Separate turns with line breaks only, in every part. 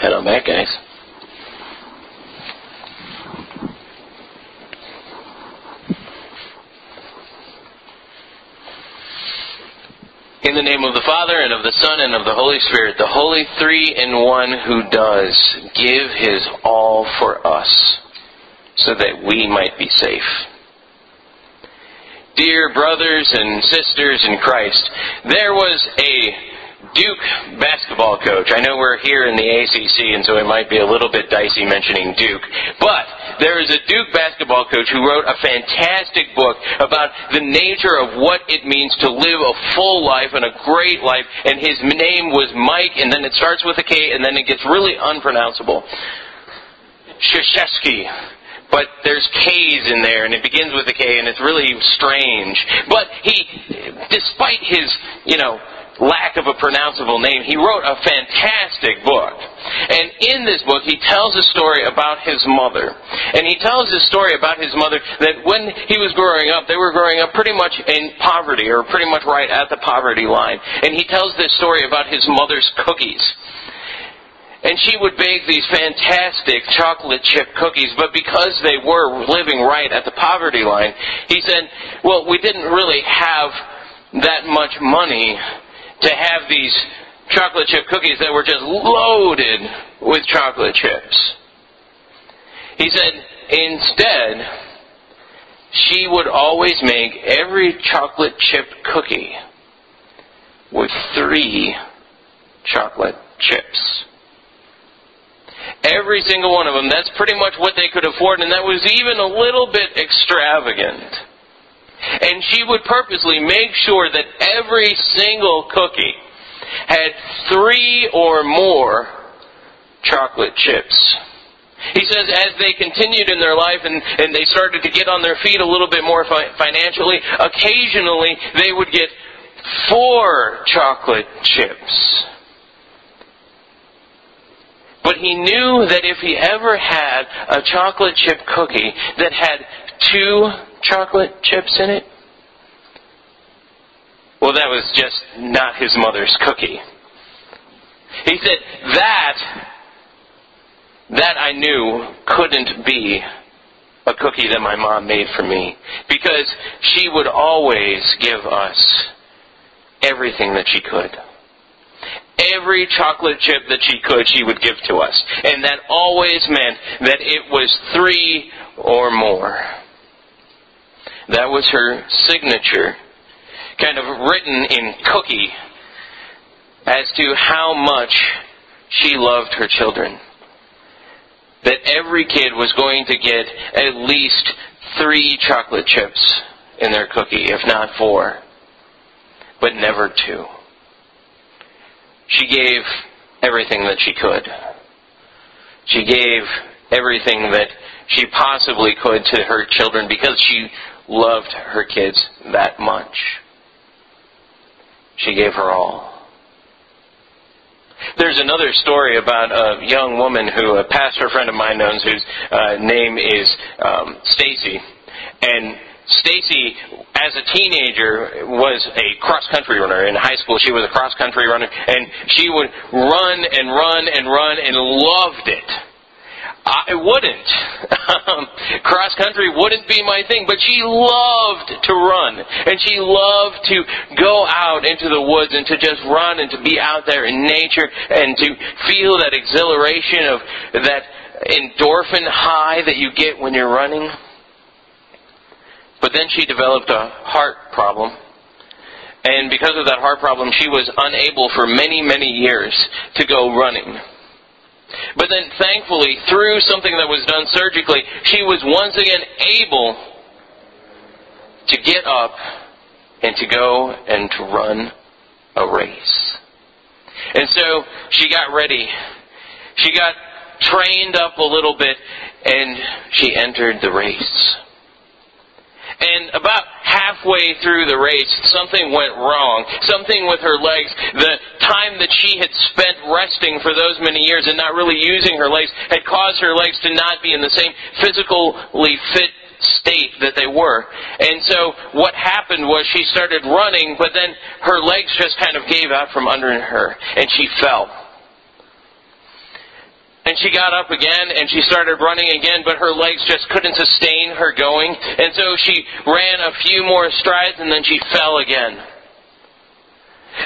head on back, guys. In the name of the Father, and of the Son, and of the Holy Spirit, the Holy Three in One who does give His all for us, so that we might be safe. Dear brothers and sisters in Christ, there was a Duke basketball coach. I know we're here in the ACC, and so it might be a little bit dicey mentioning Duke. But there is a Duke basketball coach who wrote a fantastic book about the nature of what it means to live a full life and a great life. And his name was Mike, and then it starts with a K, and then it gets really unpronounceable. Krzyzewski but there's K's in there, and it begins with a K, and it's really strange. But he, despite his, you know, lack of a pronounceable name, he wrote a fantastic book. And in this book, he tells a story about his mother. And he tells a story about his mother that when he was growing up, they were growing up pretty much in poverty, or pretty much right at the poverty line. And he tells this story about his mother's cookies. And she would bake these fantastic chocolate chip cookies, but because they were living right at the poverty line, he said, well, we didn't really have that much money to have these chocolate chip cookies that were just loaded with chocolate chips. He said, instead, she would always make every chocolate chip cookie with three chocolate chips. Every single one of them. That's pretty much what they could afford, and that was even a little bit extravagant. And she would purposely make sure that every single cookie had three or more chocolate chips. He says as they continued in their life and, and they started to get on their feet a little bit more fi- financially, occasionally they would get four chocolate chips. But he knew that if he ever had a chocolate chip cookie that had two chocolate chips in it? Well, that was just not his mother's cookie. He said, that, that I knew couldn't be a cookie that my mom made for me. Because she would always give us everything that she could. Every chocolate chip that she could, she would give to us. And that always meant that it was three or more. That was her signature, kind of written in cookie, as to how much she loved her children. That every kid was going to get at least three chocolate chips in their cookie, if not four, but never two. She gave everything that she could. She gave everything that she possibly could to her children because she loved her kids that much. She gave her all. There's another story about a young woman who a pastor friend of mine knows whose uh, name is um, Stacy, and Stacy, as a teenager, was a cross country runner. In high school, she was a cross country runner, and she would run and run and run and loved it I wouldn't. Um, cross country wouldn't be my thing, but she loved to run. And she loved to go out into the woods and to just run and to be out there in nature and to feel that exhilaration of that endorphin high that you get when you're running. But then she developed a heart problem. And because of that heart problem, she was unable for many, many years to go running. But then, thankfully, through something that was done surgically, she was once again able to get up and to go and to run a race. And so she got ready. She got trained up a little bit and she entered the race. And about halfway through the race, something went wrong. Something with her legs. The time that she had spent resting for those many years and not really using her legs had caused her legs to not be in the same physically fit state that they were. And so what happened was she started running, but then her legs just kind of gave out from under her, and she fell. And she got up again and she started running again, but her legs just couldn't sustain her going. And so she ran a few more strides and then she fell again.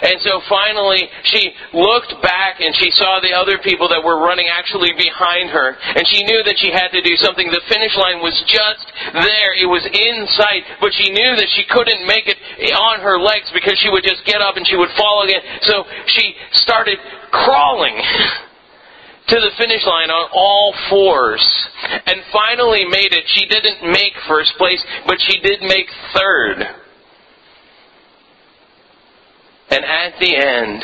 And so finally, she looked back and she saw the other people that were running actually behind her. And she knew that she had to do something. The finish line was just there. It was in sight. But she knew that she couldn't make it on her legs because she would just get up and she would fall again. So she started crawling. to the finish line on all fours and finally made it. She didn't make first place, but she did make third. And at the end,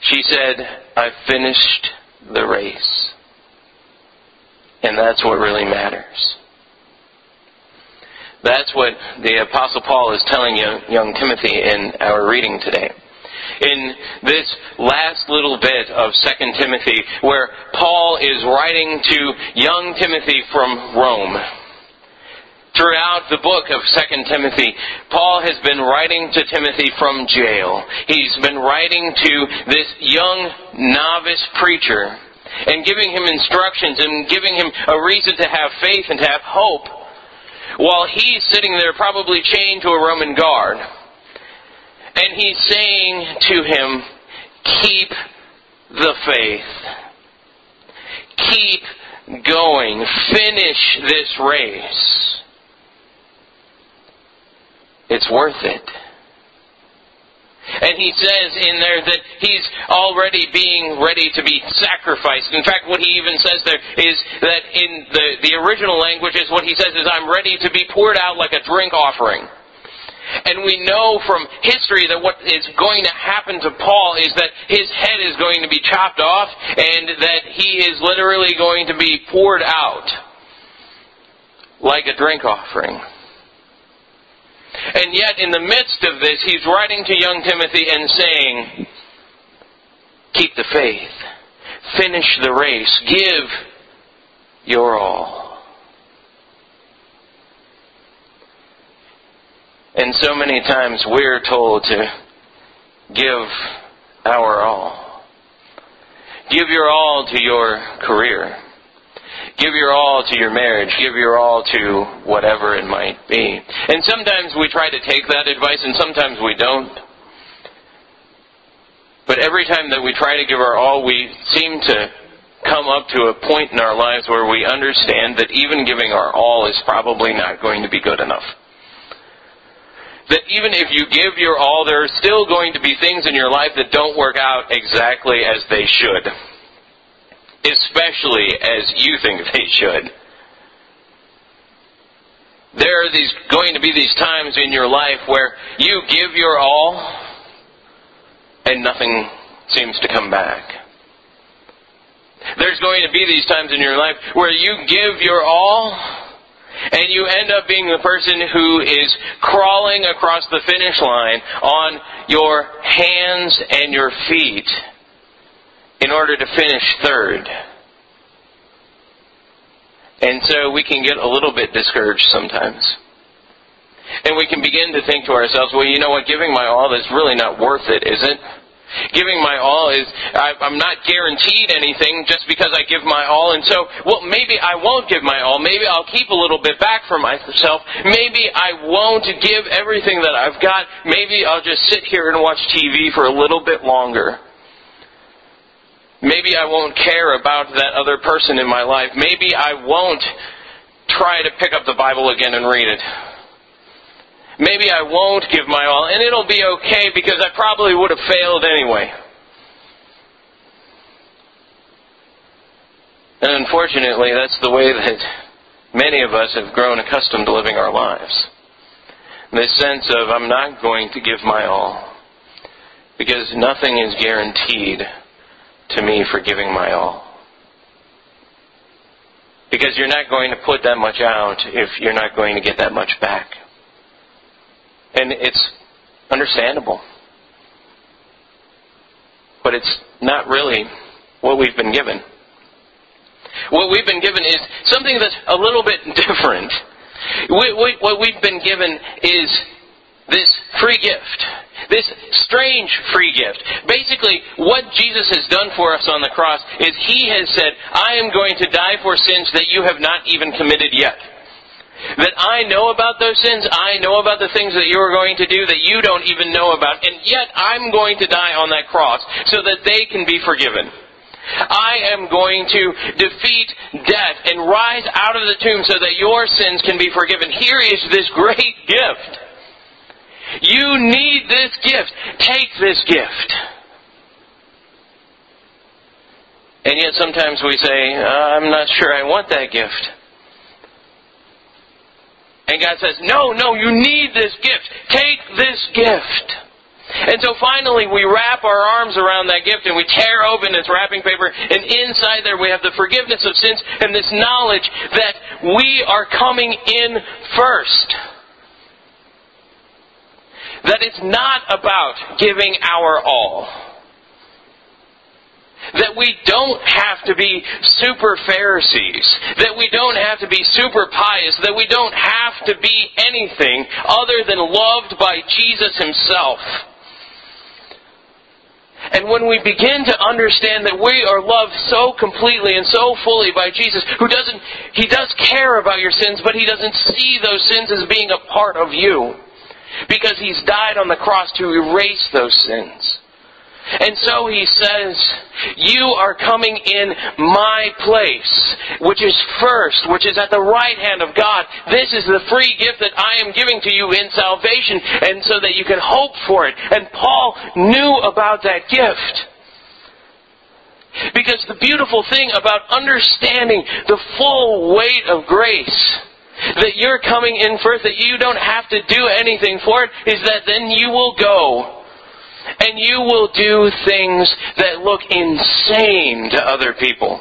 she said, I've finished the race. And that's what really matters. That's what the Apostle Paul is telling young, young Timothy in our reading today. In this last little bit of 2 Timothy, where Paul is writing to young Timothy from Rome Throughout the book of 2 Timothy, Paul has been writing to Timothy from jail. He's been writing to this young novice preacher and giving him instructions and giving him a reason to have faith and to have hope while he's sitting there probably chained to a Roman guard. And he's saying to him, keep the faith. Keep going. Finish this race. It's worth it. And he says in there that he's already being ready to be sacrificed. In fact, what he even says there is that in the, the original language is what he says is, I'm ready to be poured out like a drink offering. And we know from history that what is going to happen to Paul is that his head is going to be chopped off and that he is literally going to be poured out like a drink offering. And yet, in the midst of this, he's writing to young Timothy and saying, Keep the faith. Finish the race. Give your all. And so many times we're told to give our all. Give your all to your career. Give your all to your marriage. Give your all to whatever it might be. And sometimes we try to take that advice and sometimes we don't. But every time that we try to give our all, we seem to come up to a point in our lives where we understand that even giving our all is probably not going to be good enough. That even if you give your all, there are still going to be things in your life that don't work out exactly as they should especially as you think they should. There are these going to be these times in your life where you give your all and nothing seems to come back. There's going to be these times in your life where you give your all and you end up being the person who is crawling across the finish line on your hands and your feet in order to finish third. And so we can get a little bit discouraged sometimes. And we can begin to think to ourselves, well, you know what, giving my all is really not worth it, is it? Giving my all is, I'm not guaranteed anything just because I give my all. And so, well, maybe I won't give my all. Maybe I'll keep a little bit back for myself. Maybe I won't give everything that I've got. Maybe I'll just sit here and watch TV for a little bit longer. Maybe I won't care about that other person in my life. Maybe I won't try to pick up the Bible again and read it. Maybe I won't give my all, and it'll be okay because I probably would have failed anyway. And unfortunately, that's the way that many of us have grown accustomed to living our lives. This sense of, I'm not going to give my all. Because nothing is guaranteed to me for giving my all. Because you're not going to put that much out if you're not going to get that much back. And it's understandable. But it's not really what we've been given. What we've been given is something that's a little bit different. What we've been given is this free gift, this strange free gift. Basically, what Jesus has done for us on the cross is He has said, I am going to die for sins that you have not even committed yet. That I know about those sins, I know about the things that you are going to do that you don't even know about, and yet I'm going to die on that cross so that they can be forgiven. I am going to defeat death and rise out of the tomb so that your sins can be forgiven. Here is this great gift. You need this gift. Take this gift. And yet sometimes we say, uh, I'm not sure I want that gift. And God says, No, no, you need this gift. Take this gift. And so finally we wrap our arms around that gift and we tear open its wrapping paper and inside there we have the forgiveness of sins and this knowledge that we are coming in first. That it's not about giving our all. That we don't have to be super Pharisees. That we don't have to be super pious. That we don't have to be anything other than loved by Jesus Himself. And when we begin to understand that we are loved so completely and so fully by Jesus, who doesn't, He does care about your sins, but He doesn't see those sins as being a part of you. Because He's died on the cross to erase those sins. And so he says, You are coming in my place, which is first, which is at the right hand of God. This is the free gift that I am giving to you in salvation, and so that you can hope for it. And Paul knew about that gift. Because the beautiful thing about understanding the full weight of grace that you're coming in first, that you don't have to do anything for it, is that then you will go and you will do things that look insane to other people.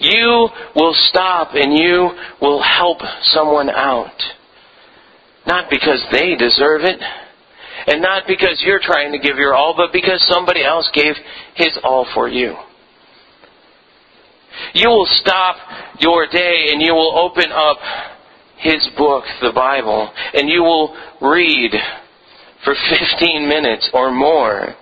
You will stop and you will help someone out. Not because they deserve it, and not because you're trying to give your all, but because somebody else gave his all for you. You will stop your day and you will open up his book, the Bible, and you will read for 15 minutes or more.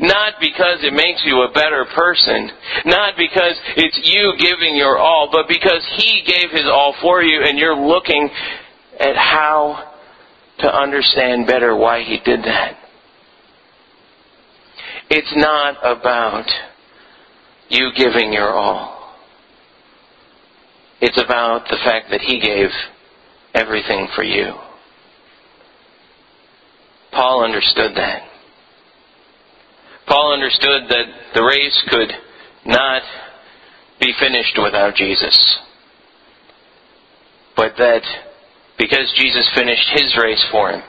Not because it makes you a better person. Not because it's you giving your all, but because He gave His all for you and you're looking at how to understand better why He did that. It's not about you giving your all. It's about the fact that He gave everything for you. Paul understood that. Paul understood that the race could not be finished without Jesus. But that because Jesus finished his race for him,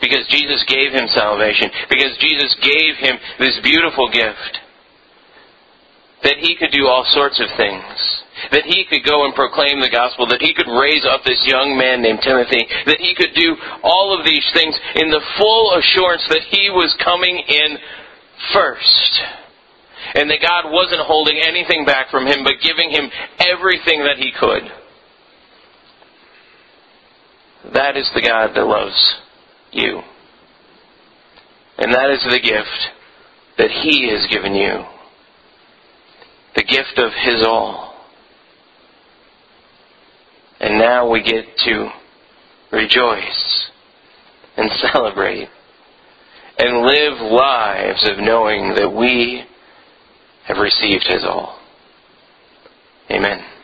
because Jesus gave him salvation, because Jesus gave him this beautiful gift, that he could do all sorts of things that he could go and proclaim the gospel, that he could raise up this young man named Timothy, that he could do all of these things in the full assurance that he was coming in first. And that God wasn't holding anything back from him, but giving him everything that he could. That is the God that loves you. And that is the gift that he has given you. The gift of his all. And now we get to rejoice and celebrate and live lives of knowing that we have received His all. Amen.